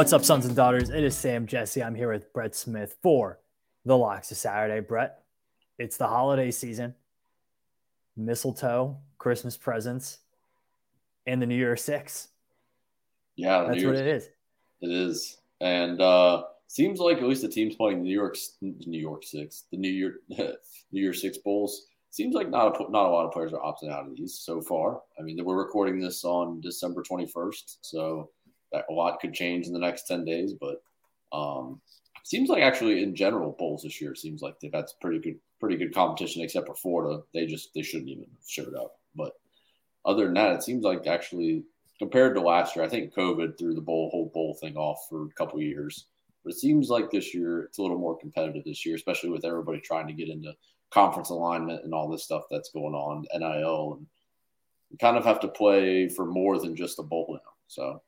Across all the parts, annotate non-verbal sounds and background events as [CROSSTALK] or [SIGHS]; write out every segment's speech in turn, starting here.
What's up, sons and daughters? It is Sam Jesse. I'm here with Brett Smith for the Locks of Saturday. Brett, it's the holiday season, mistletoe, Christmas presents, and the New Year Six. Yeah, that's what it is. It is, and uh seems like at least the teams playing the New York New York Six, the New Year [LAUGHS] New Year Six bowls. Seems like not a, not a lot of players are opting out of these so far. I mean, we're recording this on December 21st, so a lot could change in the next 10 days, but um, seems like actually in general bowls this year seems like they've had pretty good pretty good competition except for Florida. They just they shouldn't even have showed up. But other than that, it seems like actually compared to last year, I think COVID threw the bowl whole bowl thing off for a couple years. But it seems like this year it's a little more competitive this year, especially with everybody trying to get into conference alignment and all this stuff that's going on, NIL, and you kind of have to play for more than just a bowl now. So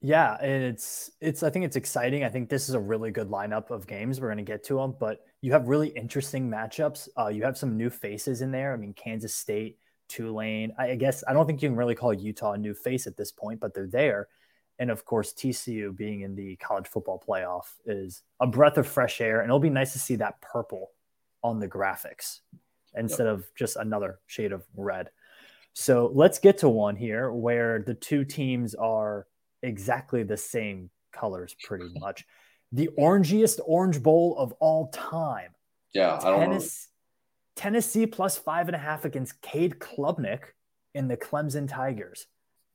yeah, and it's it's I think it's exciting. I think this is a really good lineup of games. We're going to get to them, but you have really interesting matchups. Uh, you have some new faces in there. I mean, Kansas State, Tulane. I, I guess I don't think you can really call Utah a new face at this point, but they're there. And of course, TCU being in the college football playoff is a breath of fresh air, and it'll be nice to see that purple on the graphics instead yep. of just another shade of red. So let's get to one here where the two teams are exactly the same colors, pretty [LAUGHS] much. The orangiest Orange Bowl of all time. Yeah, I don't Tennessee, know. Tennessee plus five and a half against Cade Klubnik in the Clemson Tigers.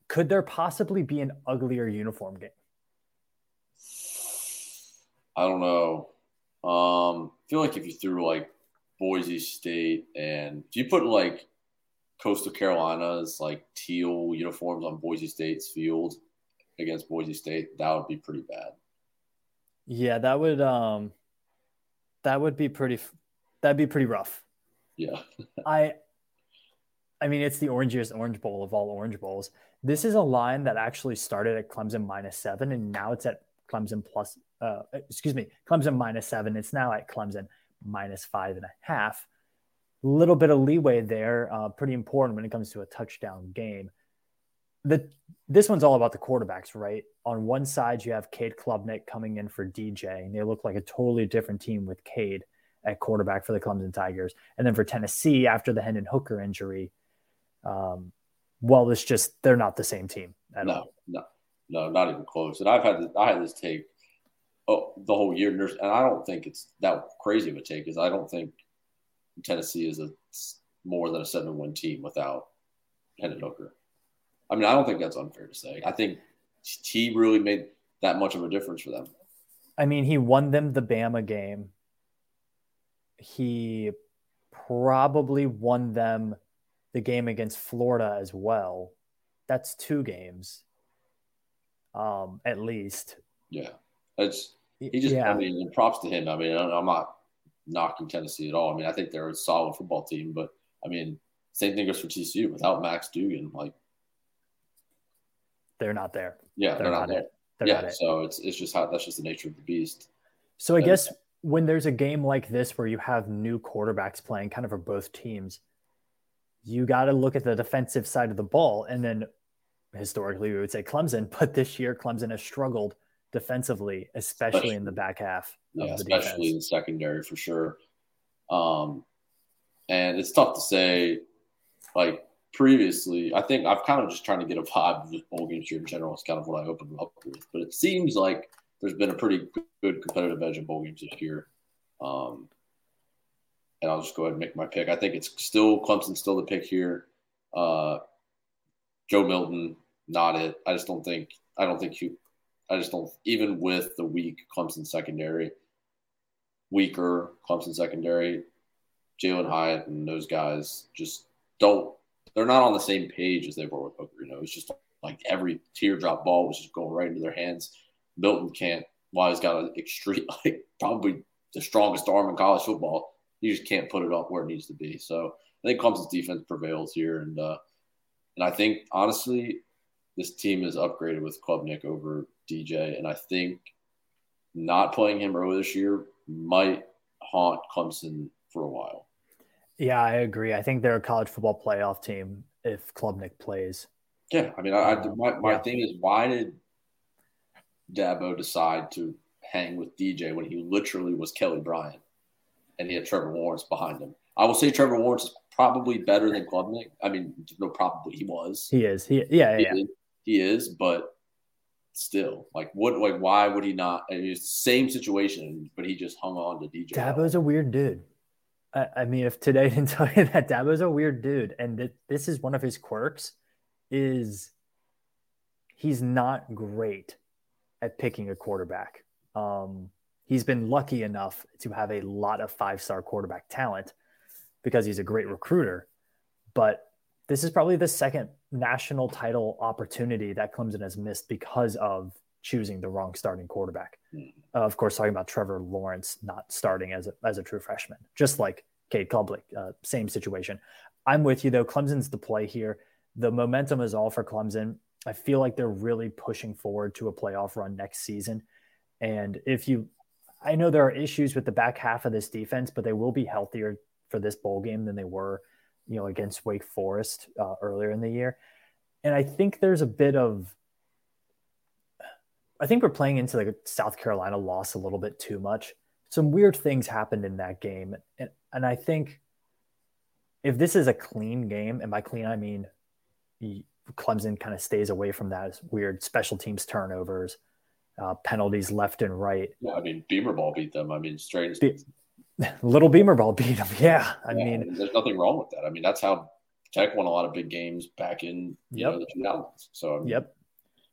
Could there possibly be an uglier uniform game? I don't know. Um, I feel like if you threw like Boise State and if you put like Coastal Carolina's like teal uniforms on Boise State's field, against Boise State, that would be pretty bad. Yeah, that would um that would be pretty that'd be pretty rough. Yeah. [LAUGHS] I I mean, it's the orangiest Orange Bowl of all Orange Bowls. This is a line that actually started at Clemson minus seven, and now it's at Clemson plus. Uh, excuse me, Clemson minus seven. It's now at Clemson minus five and a half. Little bit of leeway there, uh, pretty important when it comes to a touchdown game the this one's all about the quarterbacks, right? On one side, you have Cade Klubnik coming in for DJ, and they look like a totally different team with Cade at quarterback for the Clemson Tigers. And then for Tennessee, after the Hendon Hooker injury, um, well, it's just they're not the same team at no, all. No, no, not even close. And I've had this, I had this take oh, the whole year, and I don't think it's that crazy of a take, because I don't think Tennessee is a more than a seven win team without Hendon Hooker. I mean, I don't think that's unfair to say. I think he really made that much of a difference for them. I mean, he won them the Bama game. He probably won them the game against Florida as well. That's two games, um, at least. Yeah, it's he just. Yeah. I mean, props to him. I mean, I'm not knocking Tennessee at all. I mean, I think they're a solid football team, but I mean, same thing goes for TCU. Without Max Duggan, like they're not there. Yeah, they're, they're not, there. They're yeah, not so it's it's just how that's just the nature of the beast. So I and, guess when there's a game like this where you have new quarterbacks playing kind of for both teams, you got to look at the defensive side of the ball. And then historically, we would say Clemson, [LAUGHS] but this year Clemson has struggled defensively, especially, especially in the back half. Yeah, especially defense. in the secondary for sure. Um, and it's tough to say, like previously, I think I've kind of just trying to get a vibe of the bowl games here in general. It's kind of what I opened up with, but it seems like there's been a pretty good competitive edge in bowl games this year. Um, and I'll just go ahead and make my pick. I think it's still Clemson, still the pick here. Uh, Joe Milton, not it. I just don't think. I don't think you. I just don't. Even with the weak Clemson secondary, weaker Clemson secondary, Jalen Hyatt and those guys just don't they're not on the same page as they were with. You know, it's just like every teardrop ball was just going right into their hands. Milton can't. He's got an extreme, [LAUGHS] like probably the strongest arm in college football. He just can't put it up where it needs to be. So I think Clemson's defense prevails here, and uh, and I think honestly, this team is upgraded with Klubnik over DJ, and I think not playing him early this year might haunt Clemson for a while. Yeah, I agree. I think they're a college football playoff team if Klubnik plays. Yeah, I mean, I, I my, my yeah. thing is, why did Dabo decide to hang with DJ when he literally was Kelly Bryant and he had Trevor Lawrence behind him. I will say Trevor Lawrence is probably better than Klubnik. I mean, no, probably he was. He is. He yeah, yeah. He, is, he is, but still, like, what, like, why would he not? I mean, it's the same situation, but he just hung on to DJ. Dabo's a weird dude. I, I mean, if today [LAUGHS] didn't tell you that Dabo's a weird dude, and th- this is one of his quirks, is he's not great at picking a quarterback. Um, he's been lucky enough to have a lot of five star quarterback talent because he's a great recruiter. But this is probably the second national title opportunity that Clemson has missed because of choosing the wrong starting quarterback. Mm. Uh, of course, talking about Trevor Lawrence not starting as a, as a true freshman, just like Cade Klubnik, uh, same situation. I'm with you though. Clemson's the play here. The momentum is all for Clemson. I feel like they're really pushing forward to a playoff run next season. And if you, I know there are issues with the back half of this defense, but they will be healthier for this bowl game than they were, you know, against Wake Forest uh, earlier in the year. And I think there's a bit of, I think we're playing into the South Carolina loss a little bit too much. Some weird things happened in that game. And, and I think if this is a clean game, and by clean, I mean Clemson kind of stays away from that weird special teams turnovers, uh, penalties left and right. Yeah, I mean, Beamer ball beat them. I mean, straight. Be- [LAUGHS] little Beamer ball beat them. Yeah, I yeah, mean, there's nothing wrong with that. I mean, that's how Tech won a lot of big games back in you yep. know the 2000s. So I mean, yep.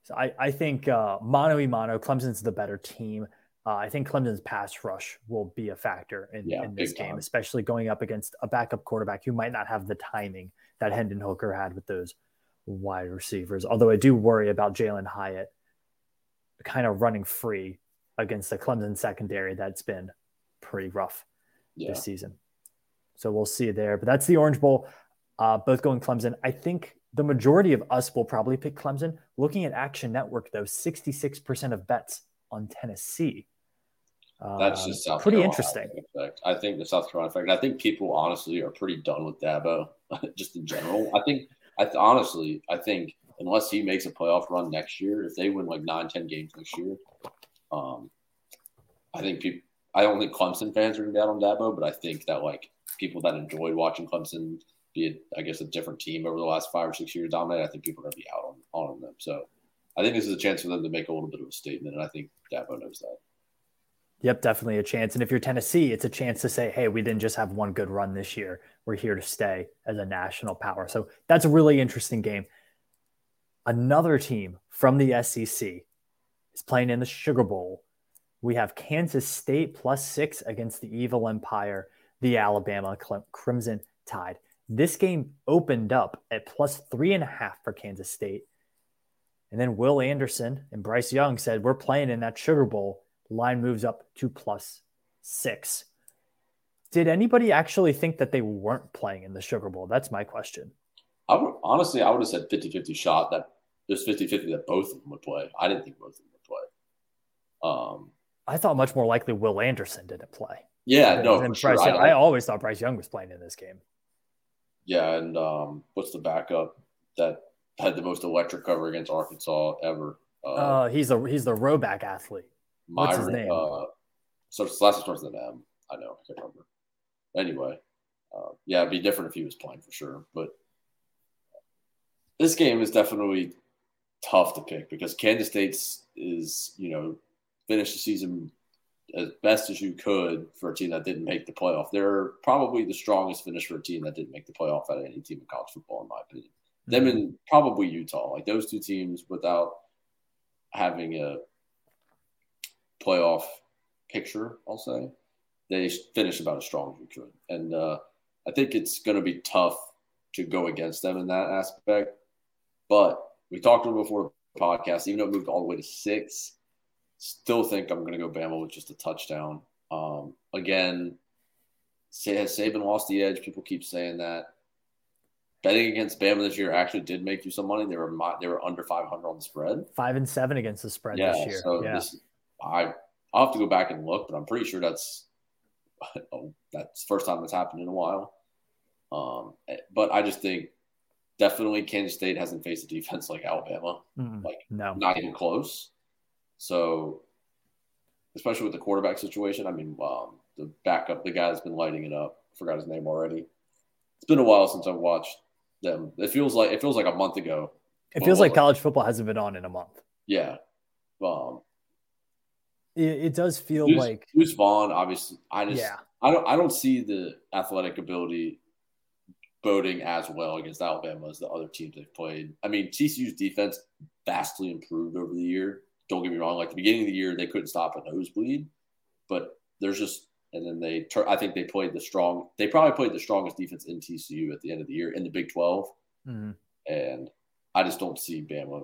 So I I think uh, mano y mano, Clemson's the better team. Uh, I think Clemson's pass rush will be a factor in, yeah, in this game, time. especially going up against a backup quarterback who might not have the timing that Hendon Hooker had with those wide receivers. Although I do worry about Jalen Hyatt kind of running free against the Clemson secondary that's been pretty rough yeah. this season. So we'll see there. But that's the Orange Bowl, uh, both going Clemson. I think the majority of us will probably pick Clemson. Looking at Action Network, though, 66% of bets on Tennessee. That's just South pretty Carolina interesting. Effect. I think the South Carolina effect. I think people honestly are pretty done with Dabo, [LAUGHS] just in general. I think I th- honestly, I think unless he makes a playoff run next year, if they win like nine, ten games next year, um, I think people. I don't think Clemson fans are going to be out on Dabo, but I think that like people that enjoyed watching Clemson be, it, I guess, a different team over the last five or six years dominate. I think people are going to be out on, on them. So I think this is a chance for them to make a little bit of a statement, and I think Dabo knows that. Yep, definitely a chance. And if you're Tennessee, it's a chance to say, hey, we didn't just have one good run this year. We're here to stay as a national power. So that's a really interesting game. Another team from the SEC is playing in the Sugar Bowl. We have Kansas State plus six against the Evil Empire, the Alabama Crimson Tide. This game opened up at plus three and a half for Kansas State. And then Will Anderson and Bryce Young said, We're playing in that Sugar Bowl line moves up to plus six. Did anybody actually think that they weren't playing in the Sugar Bowl? That's my question. I would, honestly, I would have said 50 50 shot that there's 50 50 that both of them would play. I didn't think both of them would play. Um, I thought much more likely Will Anderson didn't play. Yeah, no, sure. I, I, always thought Bryce Young was playing in this game. Yeah, and um, what's the backup that had the most electric cover against Arkansas ever? Uh, uh, he's the he's the rowback athlete. What's his name? Uh, so last starts with an M. I know. I can't remember. Anyway, uh, yeah, it'd be different if he was playing for sure. But this game is definitely tough to pick because Kansas State's is you know finished the season as best as you could for a team that didn't make the playoff. They're probably the strongest finish for a team that didn't make the playoff at any team in college football, in my opinion. Mm-hmm. Them and probably Utah, like those two teams, without having a playoff picture, I'll say, they finished about as strong as you could. And uh, I think it's going to be tough to go against them in that aspect. But we talked about before the podcast, even though it moved all the way to six, still think I'm going to go Bama with just a touchdown. Um, again, say has Saban lost the edge? People keep saying that. Betting against Bama this year actually did make you some money. They were they were under 500 on the spread. Five and seven against the spread yeah, this year. So yeah. This, I I'll have to go back and look, but I'm pretty sure that's [LAUGHS] that's first time that's happened in a while. Um, but I just think definitely Kansas State hasn't faced a defense like Alabama, mm, like no, not even close. So, especially with the quarterback situation, I mean, um, the backup, the guy that's been lighting it up. Forgot his name already. It's been a while since I've watched them. It feels like it feels like a month ago. It feels like college football hasn't been on in a month. Yeah. Um, it, it does feel Deuce, like Deuce Vaughn. Obviously, I just yeah. I don't I don't see the athletic ability boding as well against Alabama as the other teams they've played. I mean, TCU's defense vastly improved over the year. Don't get me wrong. Like the beginning of the year, they couldn't stop a nosebleed, but there's just and then they I think they played the strong. They probably played the strongest defense in TCU at the end of the year in the Big 12 mm-hmm. and I just don't see Bama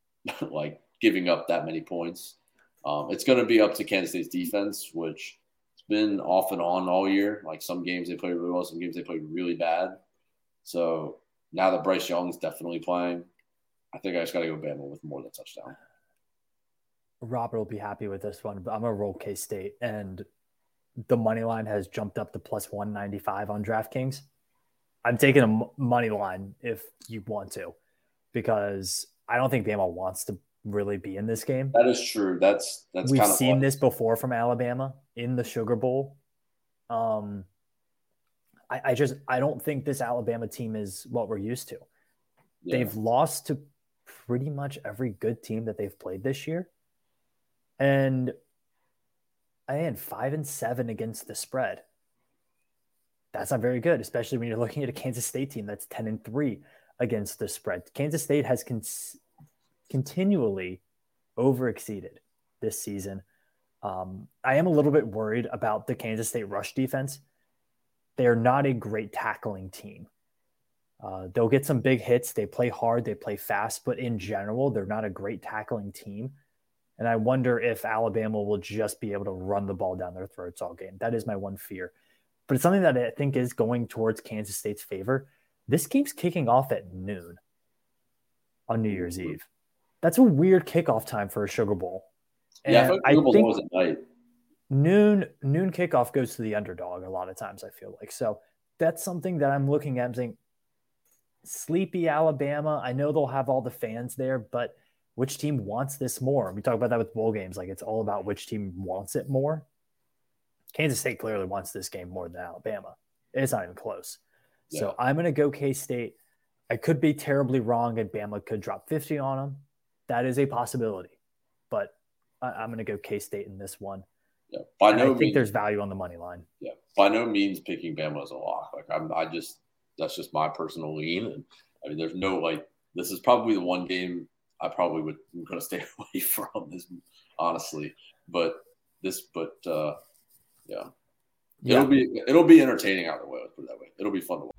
[LAUGHS] like giving up that many points. Um, it's going to be up to Kansas State's defense, which it's been off and on all year. Like some games they played really well, some games they played really bad. So now that Bryce Young's definitely playing, I think I just got to go Bama with more than touchdown. Robert will be happy with this one, but I'm going to roll K State, and the money line has jumped up to plus 195 on DraftKings. I'm taking a money line if you want to, because I don't think Bama wants to really be in this game. That is true. That's that's we've seen this before from Alabama in the Sugar Bowl. Um, I, I just I don't think this Alabama team is what we're used to. Yeah. They've lost to pretty much every good team that they've played this year, and I had five and seven against the spread. That's not very good, especially when you're looking at a Kansas State team that's ten and three against the spread. Kansas State has cons- continually overexceeded this season. Um, I am a little bit worried about the Kansas State rush defense. They are not a great tackling team. Uh, they'll get some big hits. They play hard, they play fast, but in general, they're not a great tackling team. And I wonder if Alabama will just be able to run the ball down their throats all game. That is my one fear. But it's something that I think is going towards Kansas State's favor. This game's kicking off at noon on New Year's Eve. That's a weird kickoff time for a Sugar Bowl. And yeah, I, I think at night. Noon noon kickoff goes to the underdog a lot of times. I feel like so that's something that I'm looking at. I'm saying sleepy Alabama. I know they'll have all the fans there, but which team wants this more? We talk about that with bowl games. Like it's all about which team wants it more. Kansas State clearly wants this game more than Alabama. It's not even close. Yeah. So I'm going to go K State. I could be terribly wrong, and Bama could drop 50 on them that is a possibility. But I, am going to go K State in this one. Yeah, by and no I think means, there's value on the money line. Yeah, by no means picking Bama as a lock. Like I'm, I just that's just my personal lean, and I mean, there's no like this is probably the one game I probably would I'm going to stay [LAUGHS] away from. This honestly, but this, but uh, yeah. yeah. It'll be it'll be entertaining out of the way. Let's put it that way. It'll be fun to watch.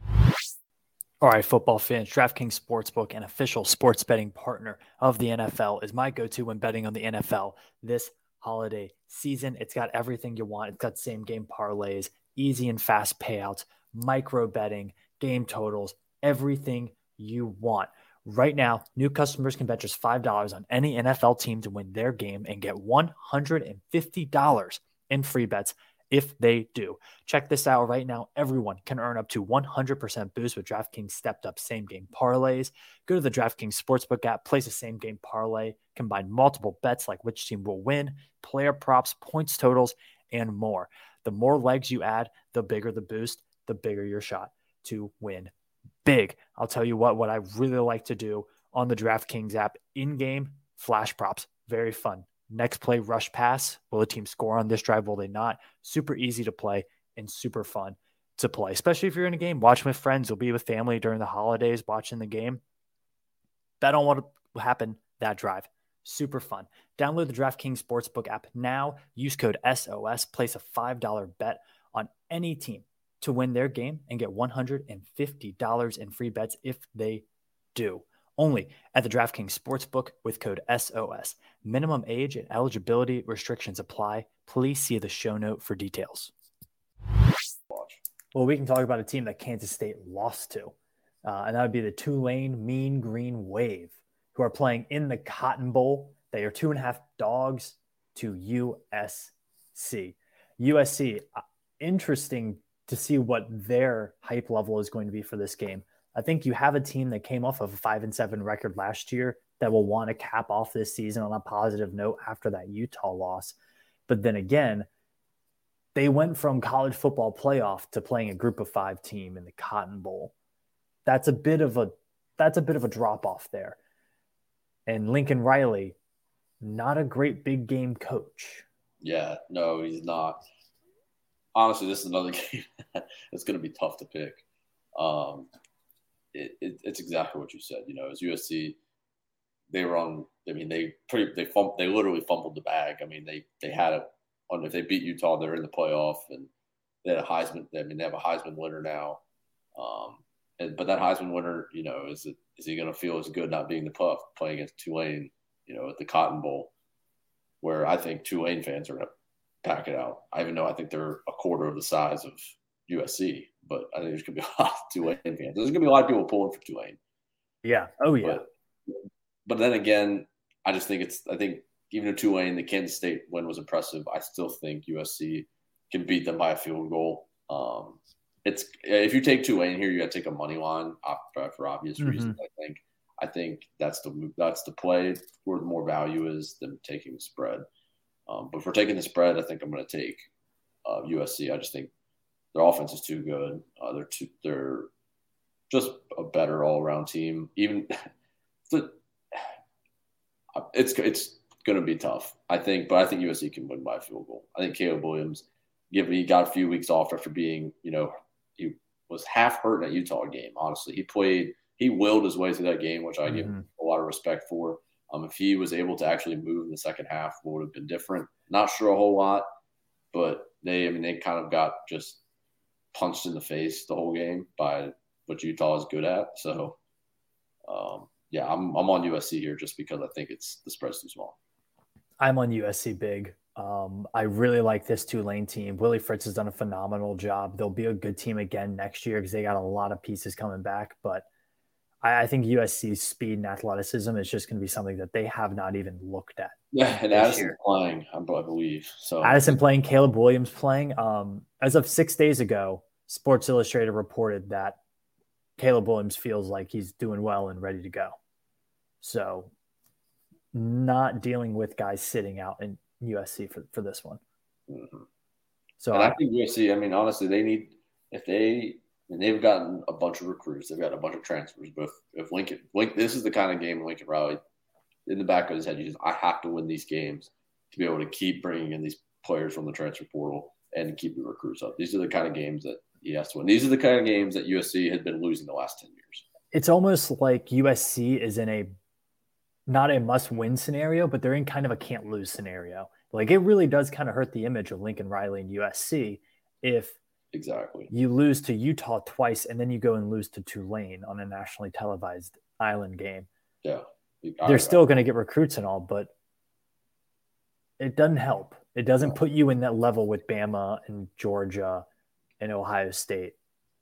All right, football fans, DraftKings Sportsbook, an official sports betting partner of the NFL, is my go to when betting on the NFL this holiday season. It's got everything you want. It's got same game parlays, easy and fast payouts, micro betting, game totals, everything you want. Right now, new customers can bet just $5 on any NFL team to win their game and get $150 in free bets if they do. Check this out right now. Everyone can earn up to 100% boost with DraftKings stepped up same game parlays. Go to the DraftKings Sportsbook app, place a same game parlay, combine multiple bets like which team will win, player props, points totals, and more. The more legs you add, the bigger the boost, the bigger your shot to win big. I'll tell you what, what I really like to do on the DraftKings app in game flash props. Very fun. Next play, rush pass. Will the team score on this drive? Will they not? Super easy to play and super fun to play, especially if you're in a game. Watching with friends. You'll be with family during the holidays watching the game. Bet on what will happen that drive. Super fun. Download the DraftKings Sportsbook app now. Use code SOS. Place a $5 bet on any team to win their game and get $150 in free bets if they do only at the DraftKings Sportsbook with code SOS. Minimum age and eligibility restrictions apply. Please see the show note for details. Well, we can talk about a team that Kansas State lost to, uh, and that would be the Tulane Mean Green Wave, who are playing in the Cotton Bowl. They are two and a half dogs to USC. USC, uh, interesting to see what their hype level is going to be for this game. I think you have a team that came off of a five and seven record last year that will want to cap off this season on a positive note after that Utah loss. But then again, they went from college football playoff to playing a group of five team in the Cotton Bowl. That's a bit of a that's a bit of a drop off there. And Lincoln Riley, not a great big game coach. Yeah, no, he's not. Honestly, this is another [LAUGHS] game that's going to be tough to pick. Um, it, it, it's exactly what you said. You know, as USC, they were on. I mean, they pretty they fum, they literally fumbled the bag. I mean, they they had a on if they beat Utah, they're in the playoff, and they had a Heisman. I mean, they have a Heisman winner now. Um, and but that Heisman winner, you know, is it is he going to feel as good not being the puff playing against Tulane, you know, at the Cotton Bowl, where I think Tulane fans are going to pack it out. I even know I think they're a quarter of the size of USC, but I think there's going to be [LAUGHS] a lot of Tulane fans. There's going to be a lot of people pulling for Tulane. Yeah. Oh yeah. But, but then again, I just think it's I think even though Tulane, the Kansas State win was impressive, I still think USC can beat them by a field goal. Um, it's if you take Tulane here, you got to take a money line for obvious mm-hmm. reasons. I think I think that's the that's the play where the more value is than taking the spread. Um, but for taking the spread, I think I'm going to take uh, USC. I just think their offense is too good. Uh, they're too they're just a better all around team. Even [LAUGHS] the [SIGHS] it's it's going to be tough, I think. But I think USC can win by a field goal. I think Caleb Williams, given he got a few weeks off after being, you know, he was half hurt in that Utah game. Honestly, he played, he willed his way through that game, which I mm-hmm. give a lot of respect for. Um, if he was able to actually move in the second half, would have been different. Not sure a whole lot, but they, I mean, they kind of got just punched in the face the whole game by what Utah is good at. So, um, yeah, I'm, I'm on USC here just because I think it's the spread's too small. I'm on USC big. Um, I really like this Tulane team. Willie Fritz has done a phenomenal job. They'll be a good team again next year because they got a lot of pieces coming back. But I, I think USC's speed and athleticism is just going to be something that they have not even looked at. [LAUGHS] Yeah, and Addison year. playing, I believe. So Addison playing, Caleb Williams playing. Um, as of six days ago, Sports Illustrated reported that Caleb Williams feels like he's doing well and ready to go. So not dealing with guys sitting out in USC for, for this one. Mm-hmm. So and I, I think USC, I mean, honestly, they need, if they, and they've gotten a bunch of recruits, they've got a bunch of transfers, but if, if Lincoln, Lincoln, this is the kind of game Lincoln Riley, in the back of his head, you just, I have to win these games to be able to keep bringing in these players from the transfer portal and keep the recruits up. These are the kind of games that he has to win. These are the kind of games that USC had been losing the last 10 years. It's almost like USC is in a not a must win scenario, but they're in kind of a can't lose scenario. Like it really does kind of hurt the image of Lincoln Riley and USC if exactly you lose to Utah twice and then you go and lose to Tulane on a nationally televised island game. Yeah. They're still going to get recruits and all, but it doesn't help. It doesn't put you in that level with Bama and Georgia and Ohio State.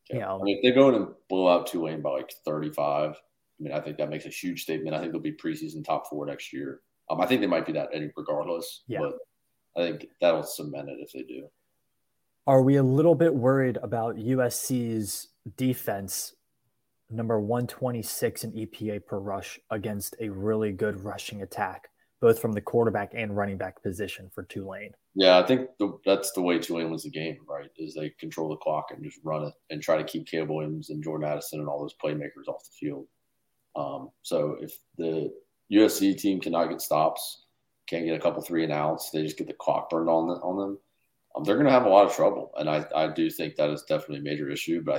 Yeah. You know, I mean, if they go in and blow out Tulane by like 35, I mean, I think that makes a huge statement. I think they'll be preseason top four next year. Um, I think they might be that regardless. Yeah. But I think that'll cement it if they do. Are we a little bit worried about USC's defense, number 126 in EPA per rush, against a really good rushing attack, both from the quarterback and running back position for Tulane? Yeah, I think the, that's the way Tulane wins the game, right? Is they control the clock and just run it and try to keep Caleb Williams and Jordan Addison and all those playmakers off the field. Um, so if the USC team cannot get stops, can't get a couple three and outs, they just get the clock burned on the, on them. Um, they're going to have a lot of trouble, and I, I do think that is definitely a major issue. But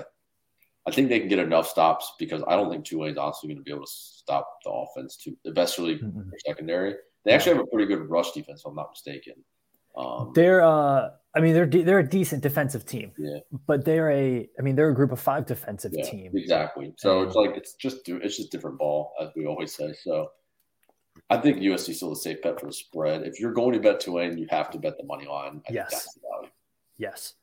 I, I think they can get enough stops because I don't think Tulane's honestly going to be able to stop the offense to especially mm-hmm. secondary. They actually have a pretty good rush defense, if I'm not mistaken. Um, they're, uh, I mean, they're de- they're a decent defensive team. Yeah. But they're a, I mean, they're a group of five defensive yeah, team. Exactly. So and, it's like it's just it's just different ball, as we always say. So I think USC still a safe bet for the spread. If you're going to bet Tulane, you have to bet the money line. I yes. Yes.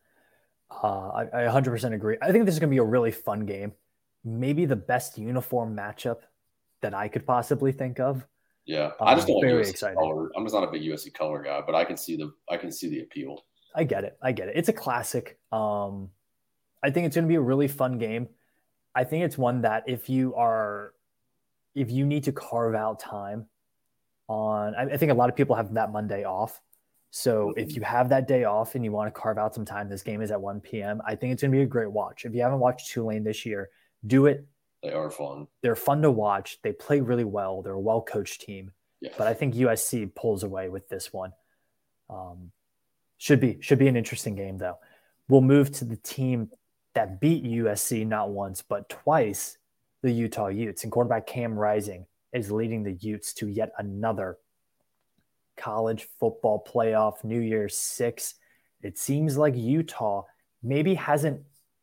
Uh, I, I 100% agree. I think this is going to be a really fun game. Maybe the best uniform matchup that I could possibly think of. Yeah, I just don't. Very excited. Color. I'm just not a big USC color guy, but I can see the I can see the appeal. I get it. I get it. It's a classic. Um, I think it's going to be a really fun game. I think it's one that if you are if you need to carve out time on, I, I think a lot of people have that Monday off. So if you have that day off and you want to carve out some time, this game is at 1 p.m. I think it's going to be a great watch. If you haven't watched Tulane this year, do it. They are fun. They're fun to watch. They play really well. They're a well coached team. Yeah. But I think USC pulls away with this one. Um, should be should be an interesting game though. We'll move to the team that beat USC not once but twice, the Utah Utes, and quarterback Cam Rising is leading the Utes to yet another college football playoff New Year's Six. It seems like Utah maybe hasn't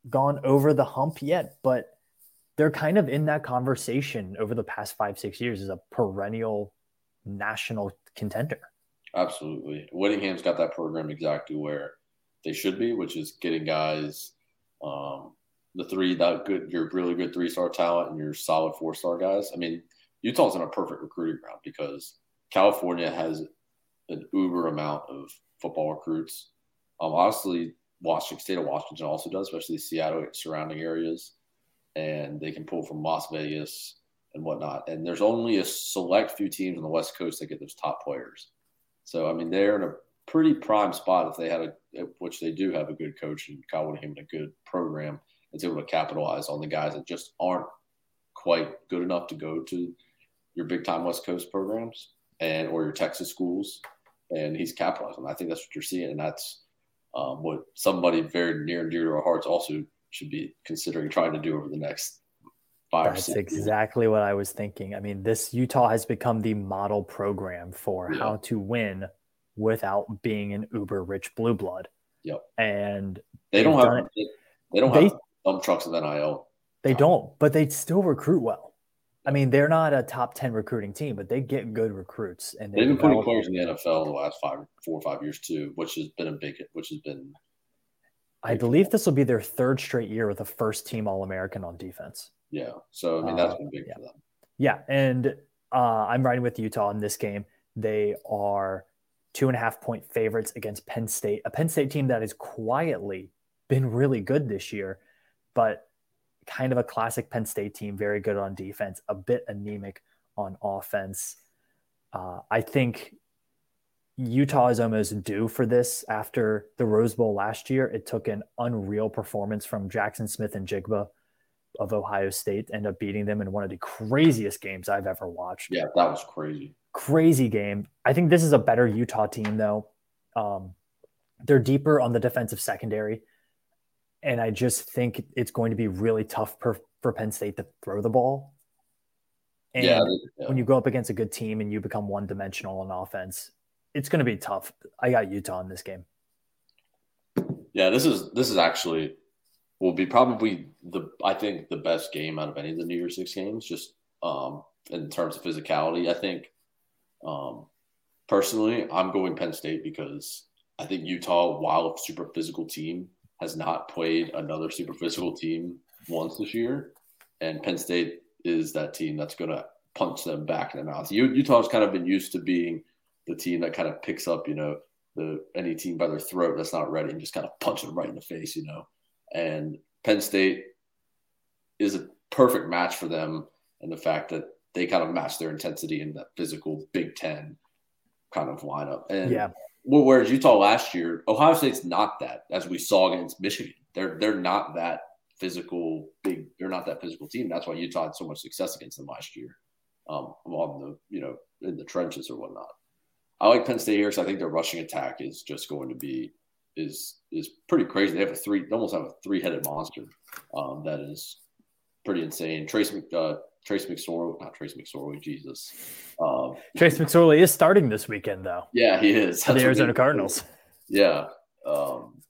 gone over the hump yet, but they're kind of in that conversation over the past five, six years as a perennial national contender. Absolutely. Whittingham's got that program exactly where they should be, which is getting guys um, the three that good, your really good three star talent and your solid four star guys. I mean, Utah's in a perfect recruiting ground because California has an uber amount of football recruits. Um, honestly, Washington, state of Washington also does, especially Seattle surrounding areas, and they can pull from Las Vegas and whatnot. And there's only a select few teams on the West Coast that get those top players. So I mean, they're in a pretty prime spot if they had a, which they do have a good coach and Kyle Whittingham and a good program that's able to capitalize on the guys that just aren't quite good enough to go to your big time West Coast programs and or your Texas schools. And he's capitalizing. I think that's what you're seeing, and that's um, what somebody very near and dear to our hearts also should be considering trying to do over the next five. That's exactly what I was thinking. I mean, this Utah has become the model program for yeah. how to win without being an uber rich blue blood. Yep. And they don't have it. they don't have dump trucks of NIL. They don't, but they still recruit well. I mean, they're not a top ten recruiting team, but they get good recruits. And they've been putting players in the NFL the last five, four or five years too, which has been a big, which has been. I believe this will be their third straight year with a first team All American on defense. Yeah, so I mean that's been big yeah. for them. Yeah, and uh, I'm riding with Utah in this game. They are two and a half point favorites against Penn State, a Penn State team that has quietly been really good this year, but kind of a classic Penn State team, very good on defense, a bit anemic on offense. Uh, I think Utah is almost due for this after the Rose Bowl last year. It took an unreal performance from Jackson Smith-Njigba of Ohio State end up beating them in one of the craziest games I've ever watched. Yeah, that was crazy crazy game. I think this is a better Utah team, though. Um, they're deeper on the defensive secondary. And I just think it's going to be really tough per, for Penn State to throw the ball. And yeah, yeah. when you go up against a good team and you become one dimensional on offense, it's going to be tough. I got Utah in this game. Yeah, this is this is actually will be probably the I think the best game out of any of the New Year's Six games, just um, in terms of physicality. I think um, personally, I'm going Penn State because I think Utah, while a super physical team, has not played another super physical team once this year. And Penn State is that team that's going to punch them back in the mouth. Utah's kind of been used to being the team that kind of picks up, you know, the any team by their throat that's not ready and just kind of punch them right in the face, you know. And Penn State is a perfect match for them, and the fact that they kind of match their intensity in that physical Big Ten kind of lineup. And yeah. Well, whereas Utah last year, Ohio State's not that, as we saw against Michigan. They're they're not that physical big. They're not that physical team. That's why Utah had so much success against them last year, um, on the you know in the trenches or whatnot. I like Penn State here because I think their rushing attack is just going to be is is pretty crazy. They have a three, almost have a three headed monster um, that is pretty insane. Trace uh, Trace McSorley, not Trace McSorley, Jesus. Um, Trace McSorley is starting this weekend, though. Yeah, he is. the Arizona Cardinals. Yeah. Um,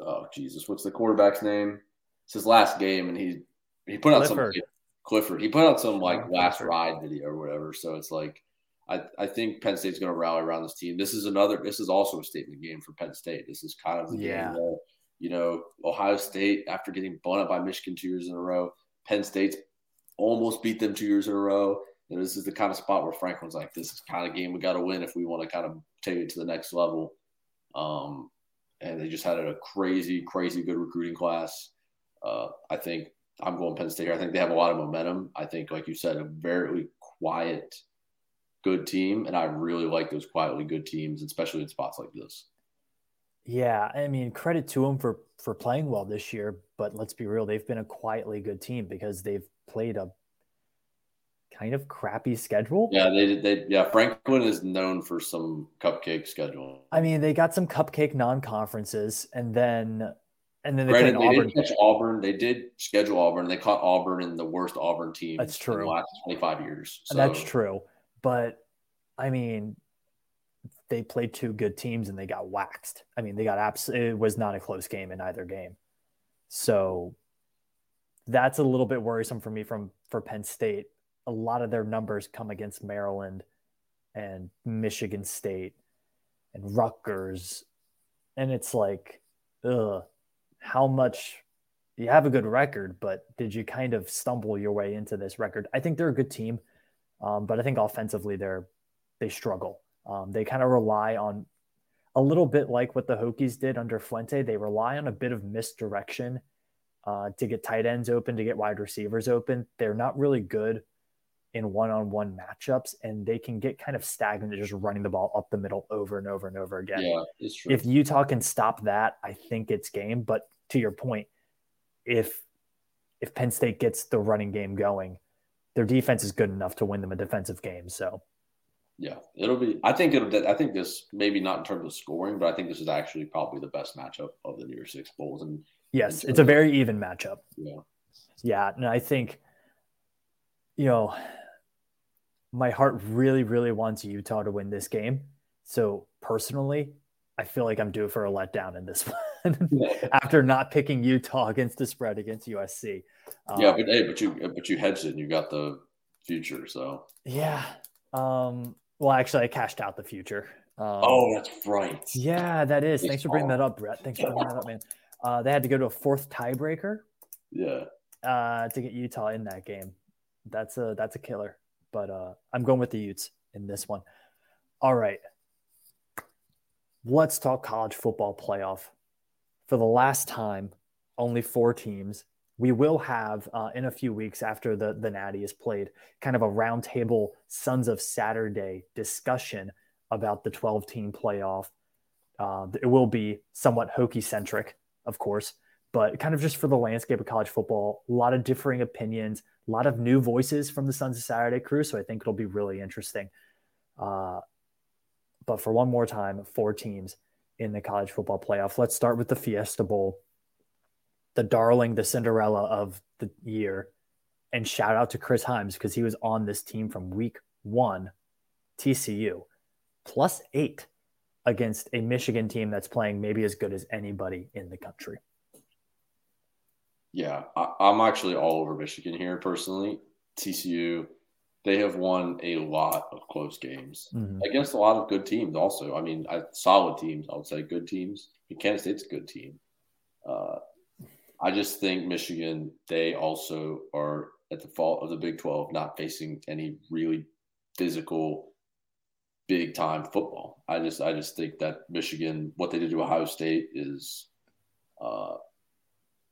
oh Jesus, what's the quarterback's name? It's his last game, and he he put out Clifford. some Clifford. He put out some like oh, last Clifford. ride video or whatever. So it's like I, I think Penn State's going to rally around this team. This is another. This is also a statement game for Penn State. This is kind of the yeah. game where you know Ohio State after getting blown up by Michigan two years in a row. Penn State's almost beat them two years in a row. And this is the kind of spot where Franklin's like, this is kind of game we got to win if we want to kind of take it to the next level. Um, and they just had a crazy, crazy good recruiting class. Uh, I think I'm going Penn State here. I think they have a lot of momentum. I think, like you said, a very quiet, good team, and I really like those quietly good teams, especially in spots like this. Yeah, I mean, credit to them for for playing well this year, but let's be real, they've been a quietly good team because they've played a kind of crappy schedule. Yeah, they did they yeah, Franklin is known for some cupcake schedule. I mean, they got some cupcake non-conferences and then and then they Granted, played they Auburn. did catch Auburn. They did schedule Auburn. They caught Auburn in the worst Auburn team That's in true. the last 25 years. So, That's true. But I mean, they played two good teams and they got waxed. I mean, they got abs- it was not a close game in either game. So that's a little bit worrisome for me from for Penn State. A lot of their numbers come against Maryland and Michigan State and Rutgers. And it's like, ugh, how much you have a good record, but did you kind of stumble your way into this record? I think they're a good team, um, but I think offensively they're they struggle. Um, they kind of rely on a little bit like what the Hokies did under Fuente. They rely on a bit of misdirection uh, to get tight ends open, to get wide receivers open. They're not really good in one-on-one matchups, and they can get kind of stagnant just running the ball up the middle over and over and over again yeah, it's true. if Utah can stop that, I think it's game. But to your point, if if Penn State gets the running game going, their defense is good enough to win them a defensive game. So yeah, it'll be. I think it'll. I think this maybe not in terms of scoring, but I think this is actually probably the best matchup of the New Year's Six bowls. And yes, it's a very even matchup. yeah, Yeah, and I think you know my heart really, really wants Utah to win this game. So personally, I feel like I'm due for a letdown in this [LAUGHS] one after not picking Utah against the spread against USC. yeah, Um, but hey, but you but you hedged it and you got the future. So Yeah. Um, well, actually, I cashed out the future. Um, oh, that's right. yeah, that is. Thanks for bringing that up, Brett. Thanks for bringing that up, man. Uh, they had to go to a fourth tiebreaker Yeah, uh, to get Utah in that game. That's a that's a killer. But uh, I'm going with the Utes in this one. All right. Let's talk college football playoff. For the last time, only four teams. We will have uh, in a few weeks after the the Natty is played, kind of a roundtable Sons of Saturday discussion about the 12 team playoff. Uh, it will be somewhat Hokie centric, of course, but kind of just for the landscape of college football. A lot of differing opinions, a lot of new voices from the Sons of Saturday crew. So I think it'll be really interesting. Uh, but for one more time, four teams in the college football playoff. Let's start with the Fiesta Bowl, the darling, the Cinderella of the year. And shout out to Chris Himes because he was on this team from week one, TCU, plus eight against a Michigan team that's playing maybe as good as anybody in the country. yeah. I, I'm actually all over Michigan here personally. TCU, they have won a lot of close games Mhm. against a lot of good teams. Also, I mean, I, solid teams. I would say good teams. Kansas State's a good team. Uh, I just think Michigan. They also are at the fault of the Big Twelve, not facing any really physical, big time football. I just, I just think that Michigan, what they did to Ohio State is, uh,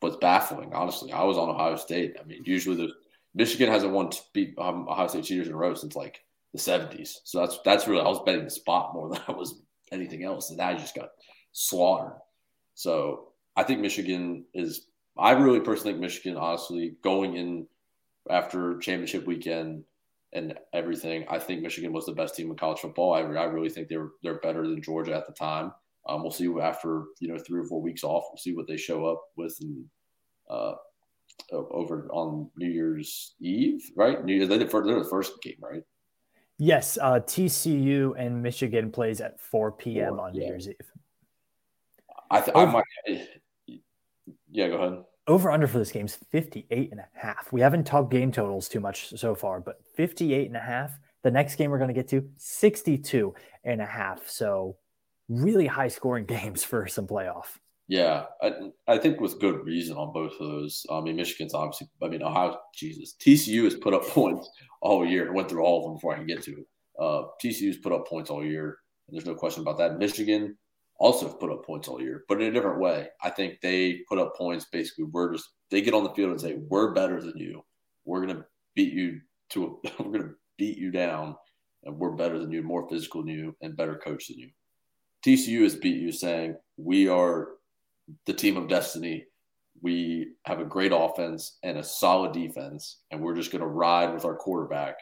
was baffling. Honestly, I was on Ohio State. I mean, usually the Michigan hasn't won beat um, Ohio State cheaters in a row since like the seventies. So that's that's really I was betting the spot more than [LAUGHS] I was anything else, and I just got slaughtered. So I think Michigan is. I really personally think Michigan, honestly, going in after championship weekend and everything, I think Michigan was the best team in college football. I, I really think they're they're better than Georgia at the time. Um, we'll see after you know three or four weeks off. We'll see what they show up with and uh, over on New Year's Eve, right? New they're the first, they're the first game, right? Yes, uh, TCU and Michigan plays at 4 p.m. Four, on New. Year's Eve. I, th- I might. Yeah, go ahead. Over under for this game is 58 and a half. We haven't talked game totals too much so far, but 58 and a half. The next game we're going to get to 62 and a half. So really high scoring [LAUGHS] games for some playoff. Yeah, I, I think with good reason on both of those. I mean, Michigan's obviously. I mean, Ohio. Jesus, TCU has put up [LAUGHS] points all year. Went through all of them before I can get to it. Uh, TCU's put up points all year, and there's no question about that. Michigan, also have put up points all year, but in a different way. I think they put up points. Basically, we're just they get on the field and say we're better than you. We're gonna beat you to a, [LAUGHS] we're gonna beat you down, and we're better than you, more physical than you, and better coach than you. TCU has beat you, saying we are the team of destiny. We have a great offense and a solid defense, and we're just going to ride with our quarterback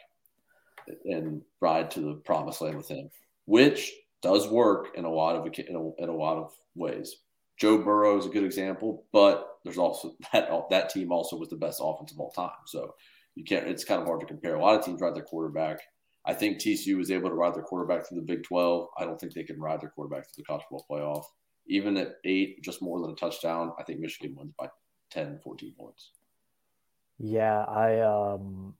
and ride to the promised land with him, which does work in a lot of in a, in a lot of ways. Joe Burrow is a good example, but there's also [LAUGHS] that that team also was the best offense of all time. So you can't. It's kind of hard to compare. A lot of teams ride their quarterback. I think TCU was able to ride their quarterback through the Big 12. I don't think they can ride their quarterback through the college football playoff. Even at eight, just more than a touchdown, I think Michigan wins by 10, 14 points. Yeah, I um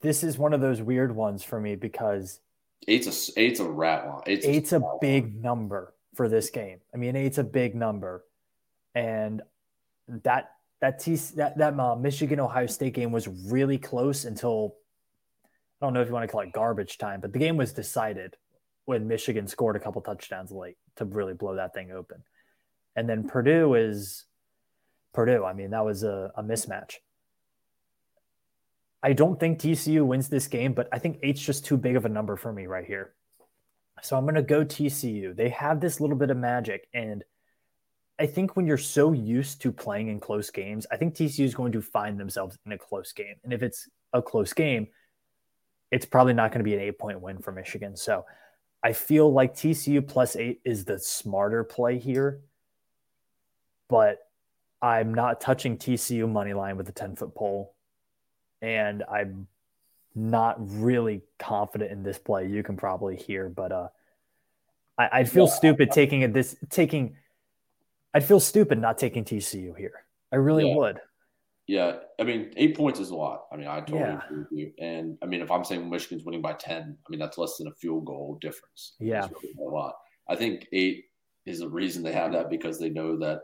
this is one of those weird ones for me because eight's a eight's a rat line. Eight's, eight's a, a big number for this game. I mean, eight's a big number, and that that T that that uh, Michigan Ohio State game was really close until I don't know if you want to call it garbage time, but the game was decided when Michigan scored a couple touchdowns late to really blow that thing open. And then Purdue is Purdue. I mean, that was a, a mismatch. I don't think TCU wins this game, but I think eight's just too big of a number for me right here. So I'm going to go TCU. They have this little bit of magic. And I think when you're so used to playing in close games, I think TCU is going to find themselves in a close game. And if it's a close game, it's probably not going to be an eight point win for Michigan. So I feel like TCU plus eight is the smarter play here, but I'm not touching TCU money line with a 10 foot pole. And I'm not really confident in this play. You can probably hear, but uh, I, would feel yeah. stupid taking it this taking. I'd feel stupid not taking TCU here. I really yeah. would. Yeah, I mean, eight points is a lot. I mean, I totally yeah. agree with you. And I mean, if I'm saying Michigan's winning by ten, I mean that's less than a field goal difference. Yeah, really a lot. I think eight is the reason they have that because they know that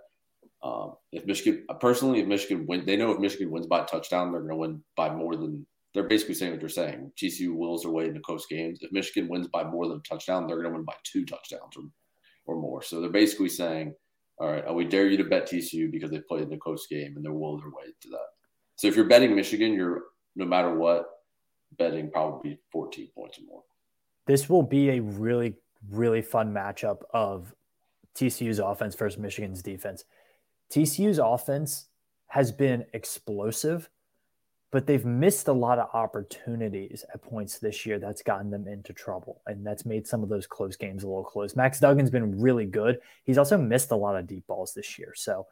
um, if Michigan, personally, if Michigan wins, they know if Michigan wins by a touchdown, they're going to win by more than. They're basically saying what they're saying. TCU wills their way into close games. If Michigan wins by more than a touchdown, they're going to win by two touchdowns or, or more. So they're basically saying all right, we dare you to bet TCU because they played in the close game and they're well their way to that. So if you're betting Michigan, you're no matter what, betting probably 14 points or more. This will be a really, really fun matchup of TCU's offense versus Michigan's defense. TCU's offense has been explosive but they've missed a lot of opportunities at points this year that's gotten them into trouble and that's made some of those close games a little close. Max Duggan's been really good. He's also missed a lot of deep balls this year. So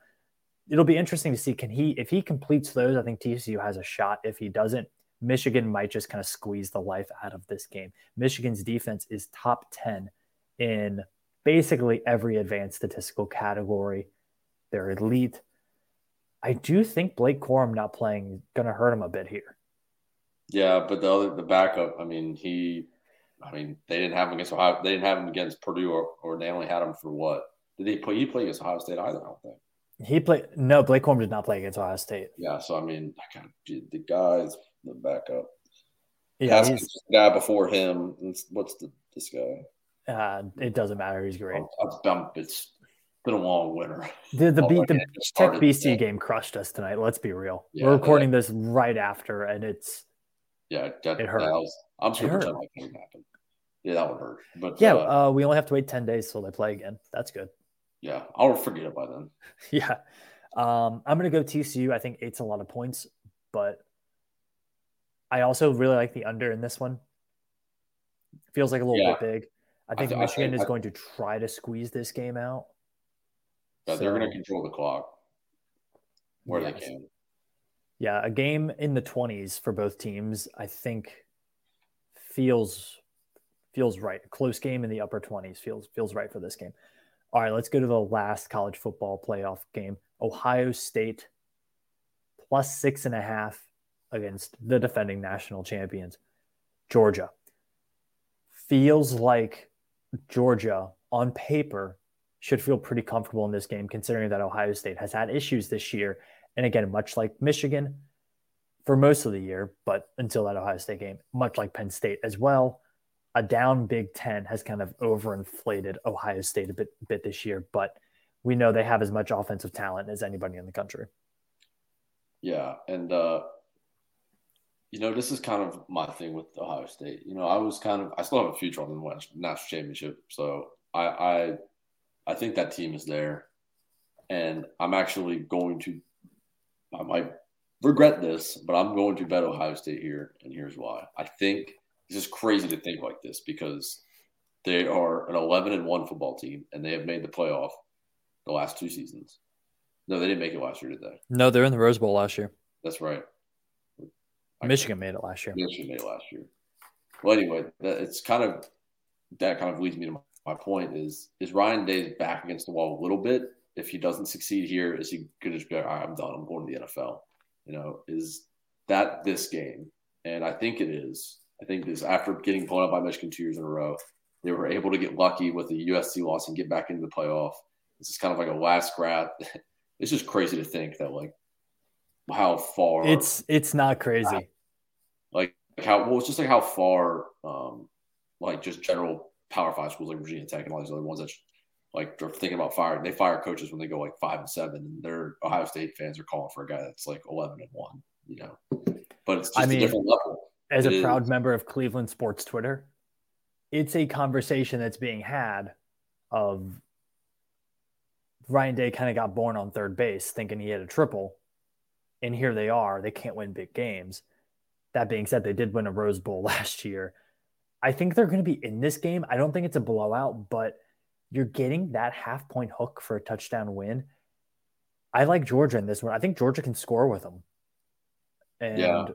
it'll be interesting to see can he if he completes those, I think TCU has a shot. If he doesn't, Michigan might just kind of squeeze the life out of this game. Michigan's defense is top 10 in basically every advanced statistical category. They're elite. I do think Blake Corum not playing is going to hurt him a bit here. Yeah, but the other the backup, I mean, he, I mean, they didn't have him against Ohio. They didn't have him against Purdue, or, or they only had him for what? Did he play? He played against Ohio State either? I don't think. He played. No, Blake Corum did not play against Ohio State. Yeah, so I mean, I kind of the guys the backup. Yeah, he's the guy before him. What's the this guy? Uh, it doesn't matter. He's great. Oh, it's been a long winter. The the, [LAUGHS] beat, the Tech BC game crushed us tonight. Let's be real. Yeah, We're recording this right after, and it's yeah, that, it hurt. That was, I'm sure pretend like it happen. Yeah, that would hurt. But yeah, uh, uh, we only have to wait ten days till they play again. That's good. Yeah, I'll forget it by then. [LAUGHS] yeah, um, I'm gonna go TCU. I think eight's a lot of points, but I also really like the under in this one. Feels like a little yeah. bit big. I think I Michigan I think, is going to try to squeeze this game out. So, they're going to control the clock where yes. they can. Yeah, a game in the 20s for both teams, I think feels feels right. A close game in the upper 20s feels feels right for this game. All right, let's go to the last college football playoff game. Ohio State plus six and a half against the defending national champions, Georgia. Feels like Georgia on paper should feel pretty comfortable in this game, considering that Ohio State has had issues this year. And again, much like Michigan for most of the year, but until that Ohio State game, much like Penn State as well. a down Big Ten has kind of overinflated Ohio State a bit, bit this year, but we know they have as much offensive talent as anybody in the country. Yeah, and uh, you know this is kind of my thing with Ohio State. You know, I was kind of I still have a future on the national championship, so I I, I think that team is there, and I'm actually going to I might regret this, but I'm going to bet Ohio State here, and here's why. I think it's just crazy to think like this because they are an 11 and one football team, and they have made the playoff the last two seasons. No, they didn't make it last year, did they? No, they're in the Rose Bowl last year. That's right. Michigan made it last year. Michigan made it last year. Well, anyway, that, it's kind of that kind of leads me to my point is is Ryan Day back against the wall a little bit. If he doesn't succeed here, is he going to just be like, right, I'm done. I'm going to the NFL. You know, is that this game? And I think it is. I think this after getting blown up by Michigan two years in a row, they were able to get lucky with the USC loss and get back into the playoff. This is kind of like a last grab. [LAUGHS] it's just crazy to think that like how far it's it's not crazy. Like how well it's just like how far um like just general power five schools like Virginia Tech and all these other ones that like they're thinking about firing. They fire coaches when they go like five and seven, and their Ohio State fans are calling for a guy that's like eleven and one. You know, but it's just I mean, a different level. As it a proud is. member of Cleveland sports Twitter, it's a conversation that's being had of Ryan Day kind of got born on third base thinking he had a triple. And here they are. They can't win big games. That being said, they did win a Rose Bowl [LAUGHS] last year. I think they're going to be in this game. I don't think it's a blowout, but you're getting that half point hook for a touchdown win. I like Georgia in this one. I think Georgia can score with them. And yeah.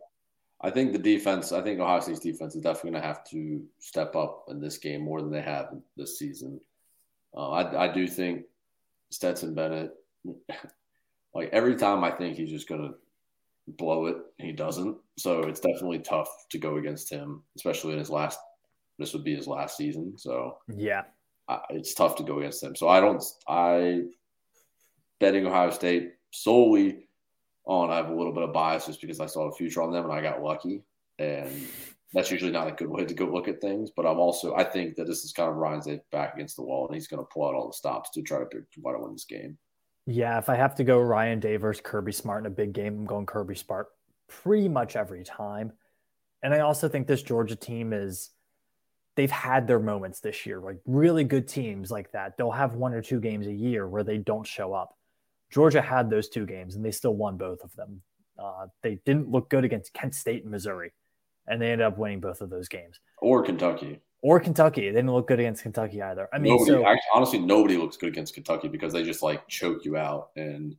I think the defense, I think Ohio State's defense is definitely going to have to step up in this game more than they have this season. Uh, I, I do think Stetson Bennett, [LAUGHS] like every time I think he's just going to blow it, he doesn't. So it's definitely tough to go against him, especially in his last. This would be his last season, so yeah, I, it's tough to go against them. So I don't. I betting Ohio State solely on. I have a little bit of bias just because I saw a future on them and I got lucky, and that's usually not a good way to go look at things. But I'm also I think that this is kind of Ryan's back against the wall, and he's going to pull out all the stops to try to try to win this game. Yeah, if I have to go Ryan Day versus Kirby Smart in a big game, I'm going Kirby Smart pretty much every time. And I also think this Georgia team is they've had their moments this year, like really good teams like that. They'll have one or two games a year where they don't show up. Georgia had those two games and they still won both of them. Uh, they didn't look good against Kent State and Missouri, and they ended up winning both of those games. Or Kentucky or Kentucky. They didn't look good against Kentucky either. I mean, nobody, so, honestly, nobody looks good against Kentucky because they just like choke you out and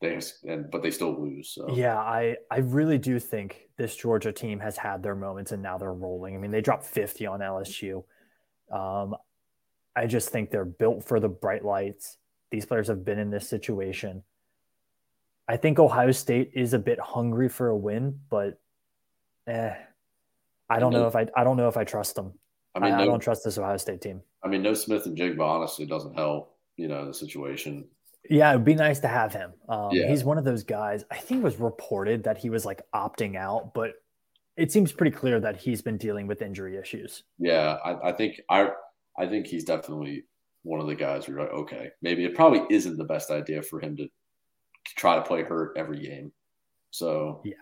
they and but they still lose. So. Yeah, I I really do think this Georgia team has had their moments and now they're rolling. I mean, they dropped 50 on LSU. Um, I just think they're built for the bright lights. These players have been in this situation. I think Ohio State is a bit hungry for a win, but eh, I don't know if I I don't know if I trust them. I mean, I, no, I don't trust this Ohio State team. I mean, no Smith-Njigba honestly doesn't help. You know the situation. Yeah, it'd be nice to have him. Um, yeah. He's one of those guys. I think it was reported that he was like opting out, but it seems pretty clear that he's been dealing with injury issues. Yeah, I, I think I I think he's definitely one of the guys who are like, okay, maybe it probably isn't the best idea for him to, to try to play hurt every game. So yeah,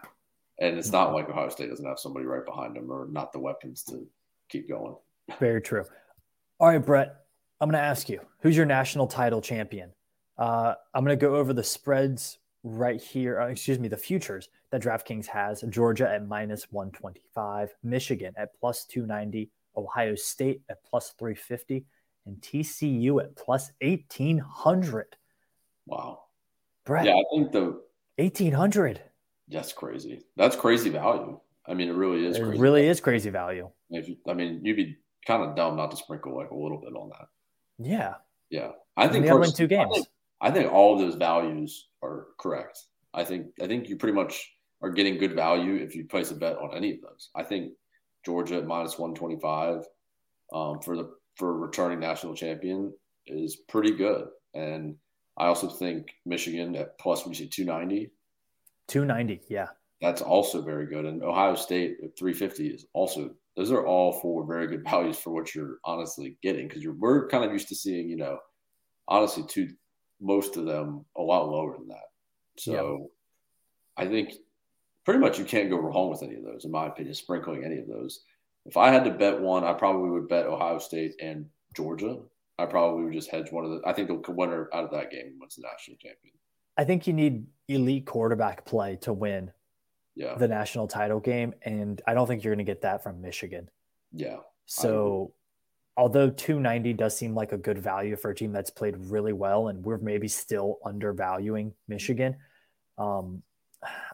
and it's not like Ohio State doesn't have somebody right behind him or not the weapons to keep going. Very true. All right, Brett, I'm going to ask you who's your national title champion? Uh, I'm going to go over the spreads right here. Uh, excuse me, the futures that DraftKings has Georgia at minus 125, Michigan at plus 290, Ohio State at plus 350, and TCU at plus 1800. Wow. Brett. Yeah, I think the 1800. That's crazy. That's crazy value. I mean, it really is. It really value. is crazy value. If you, I mean, you'd be kind of dumb not to sprinkle like a little bit on that. Yeah. Yeah. I think they win two games. I think, I think all of those values are correct. I think I think you pretty much are getting good value if you place a bet on any of those. I think Georgia at minus one twenty five um, for the for returning national champion is pretty good, and I also think Michigan at plus we see two ninety. Two ninety, yeah. That's also very good. And Ohio State at 350 is also those are all four very good [LAUGHS] values for what you're honestly getting because you're we're kind of used to seeing, you know, honestly two most of them a lot lower than that. So yeah. I think pretty much you can't go wrong with any of those, in my opinion, sprinkling any of those. If I had to bet one, I probably would bet Ohio State and Georgia. I probably would just hedge one of the. I think the winner out of that game wins the national champion. I think you need elite quarterback play to win yeah. the national title game, and I don't think you're going to get that from Michigan. Yeah. So, although 290 does seem like a good value for a team that's played really well, and we're maybe still undervaluing Michigan, um,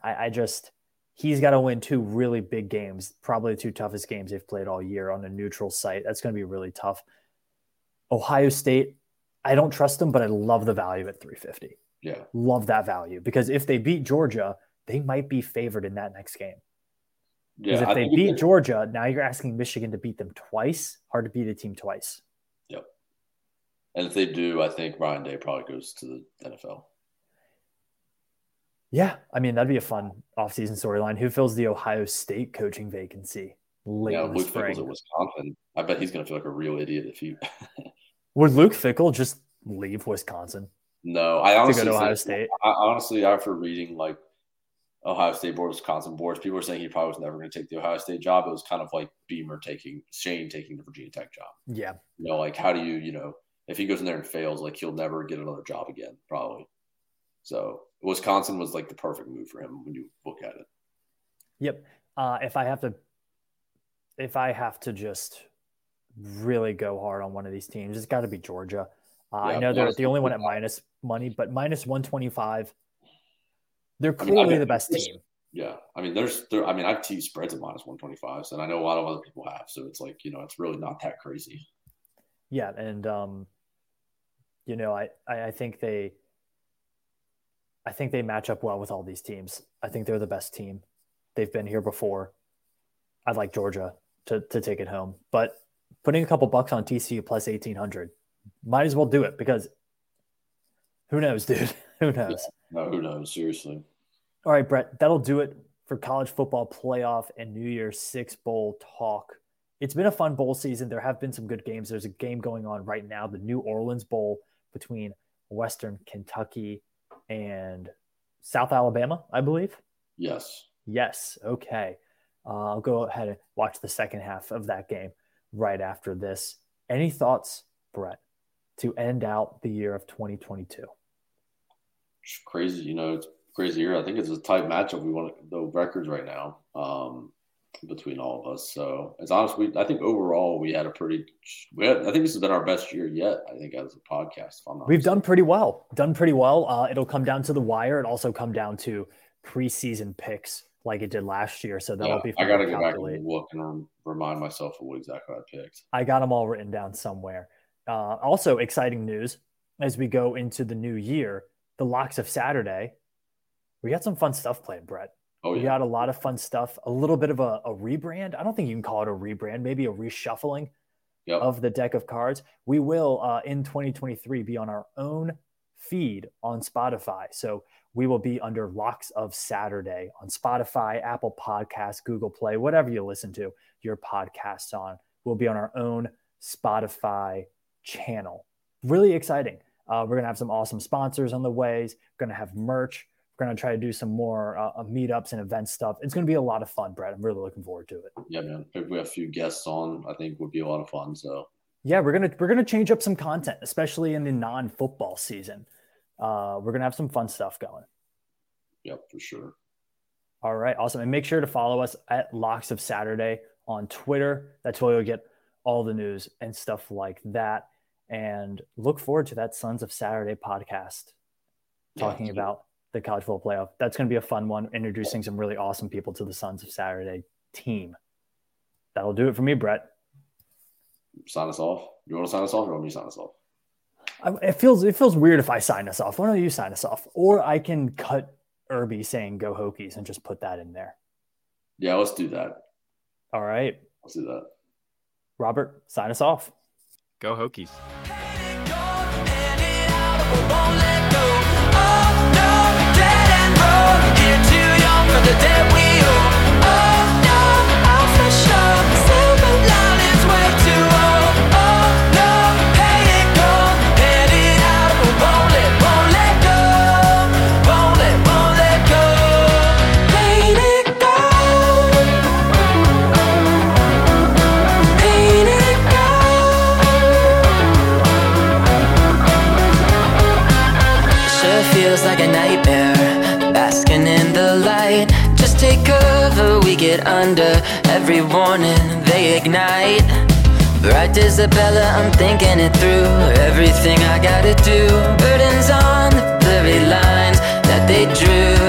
I, I just he's got to win two really big games, probably the two toughest games they've played all year on a neutral site. That's going to be really tough. Ohio State, I don't trust them, but I love the value at 350. Yeah. Love that value because if they beat Georgia, they might be favored in that next game. Because yeah, if they beat Georgia, now you're asking Michigan to beat them twice. Hard to beat a team twice. Yep. And if they do, I think Ryan Day probably goes to the NFL. Yeah, I mean that'd be a fun offseason storyline. Who fills the Ohio State coaching vacancy late yeah, Luke Fickell's at Wisconsin. I bet he's going to feel like a real idiot if he. [LAUGHS] Would Luke Fickell just leave Wisconsin? No, I honestly to go to Ohio State. I, honestly, after reading like Ohio State board, Wisconsin boards, people were saying he probably was never going to take the Ohio State job. It was kind of like Beamer taking Shane taking the Virginia Tech job. Yeah, you know, like how do you, you know, if he goes in there and fails, like he'll never get another job again, probably. So Wisconsin was like the perfect move for him when you look at it. Yep. Uh, if I have to, if I have to just really go hard on one of these teams, it's got to be Georgia. Uh, yeah, I know they're the only one at minus money, but minus one twenty five. They're clearly I mean, the best team. Yeah, I mean, there's there. I mean, I've teased spreads at minus one twenty five, and I know a lot of other people have. So it's like you know, it's really not that crazy. Yeah, and um, you know, I I, I think they I think they match up well with all these teams. I think they're the best team. They've been here before. I'd like Georgia to, to take it home, but putting a couple bucks on TCU plus 1800 might as well do it because who knows, [LAUGHS] dude? [LAUGHS] who knows? No, who knows? Seriously. All right, Brett, that'll do it for college football playoff and New Year's Six Bowl talk. It's been a fun bowl season. There have been some good games. There's a game going on right now, the New Orleans Bowl between Western Kentucky and South Alabama, I believe. Yes. Yes. Okay. Uh, I'll go ahead and watch the second half of that game right after this. Any thoughts, Brett, to end out the year of 2022? Crazy. You know, it's crazy year. I think it's a tight matchup. We want the records right now. Um, between all of us. So it's honest. We I think overall we had a pretty. We had, I think this has been our best year yet. I think as a podcast. We've done pretty well. Done pretty well. Uh, it'll come down to the wire. It also come down to preseason picks like it did last year. So that'll yeah, be. I got to go back and look and remind myself of what exactly I picked. I got them all written down somewhere. Uh, also, exciting news as we go into the new year. The locks of Saturday. We got some fun stuff playing, Brett. Oh, yeah. We got a lot of fun stuff. A little bit of a, a rebrand. I don't think you can call it a rebrand. Maybe a reshuffling yep. of the deck of cards. We will uh, in 2023 be on our own feed on Spotify. So we will be under Locks of Saturday on Spotify, Apple Podcasts, Google Play, whatever you listen to your podcasts on. We'll be on our own Spotify channel. Really exciting. Uh, we're going to have some awesome sponsors on the ways. We're going to have merch. We're going to try to do some more uh, uh, meetups and event stuff. It's going to be a lot of fun, Brett. I'm really looking forward to it. Yeah, man. If we have a few guests on, I think would be a lot of fun. So yeah, we're gonna we're gonna change up some content, especially in the non-football season. Uh, we're gonna have some fun stuff going. Yep, for sure. All right, awesome. And make sure to follow us at Locks of Saturday on Twitter. That's where you'll get all the news and stuff like that. And look forward to that Sons of Saturday podcast talking yeah, about the college football playoff. That's going to be a fun one, introducing some really awesome people to the Sons of Saturday team. That'll do it for me, Brett. Sign us off. You want to sign us off, or want me to sign us off? It feels it feels weird if I sign us off. Why don't you sign us off? Or I can cut Irby saying "Go Hokies" and just put that in there. Yeah, let's do that. All right, let's do that. Robert, sign us off. Go Hokies. Ignite. Right, Isabella, I'm thinking it through. Everything I gotta do, burdens on the blurry lines that they drew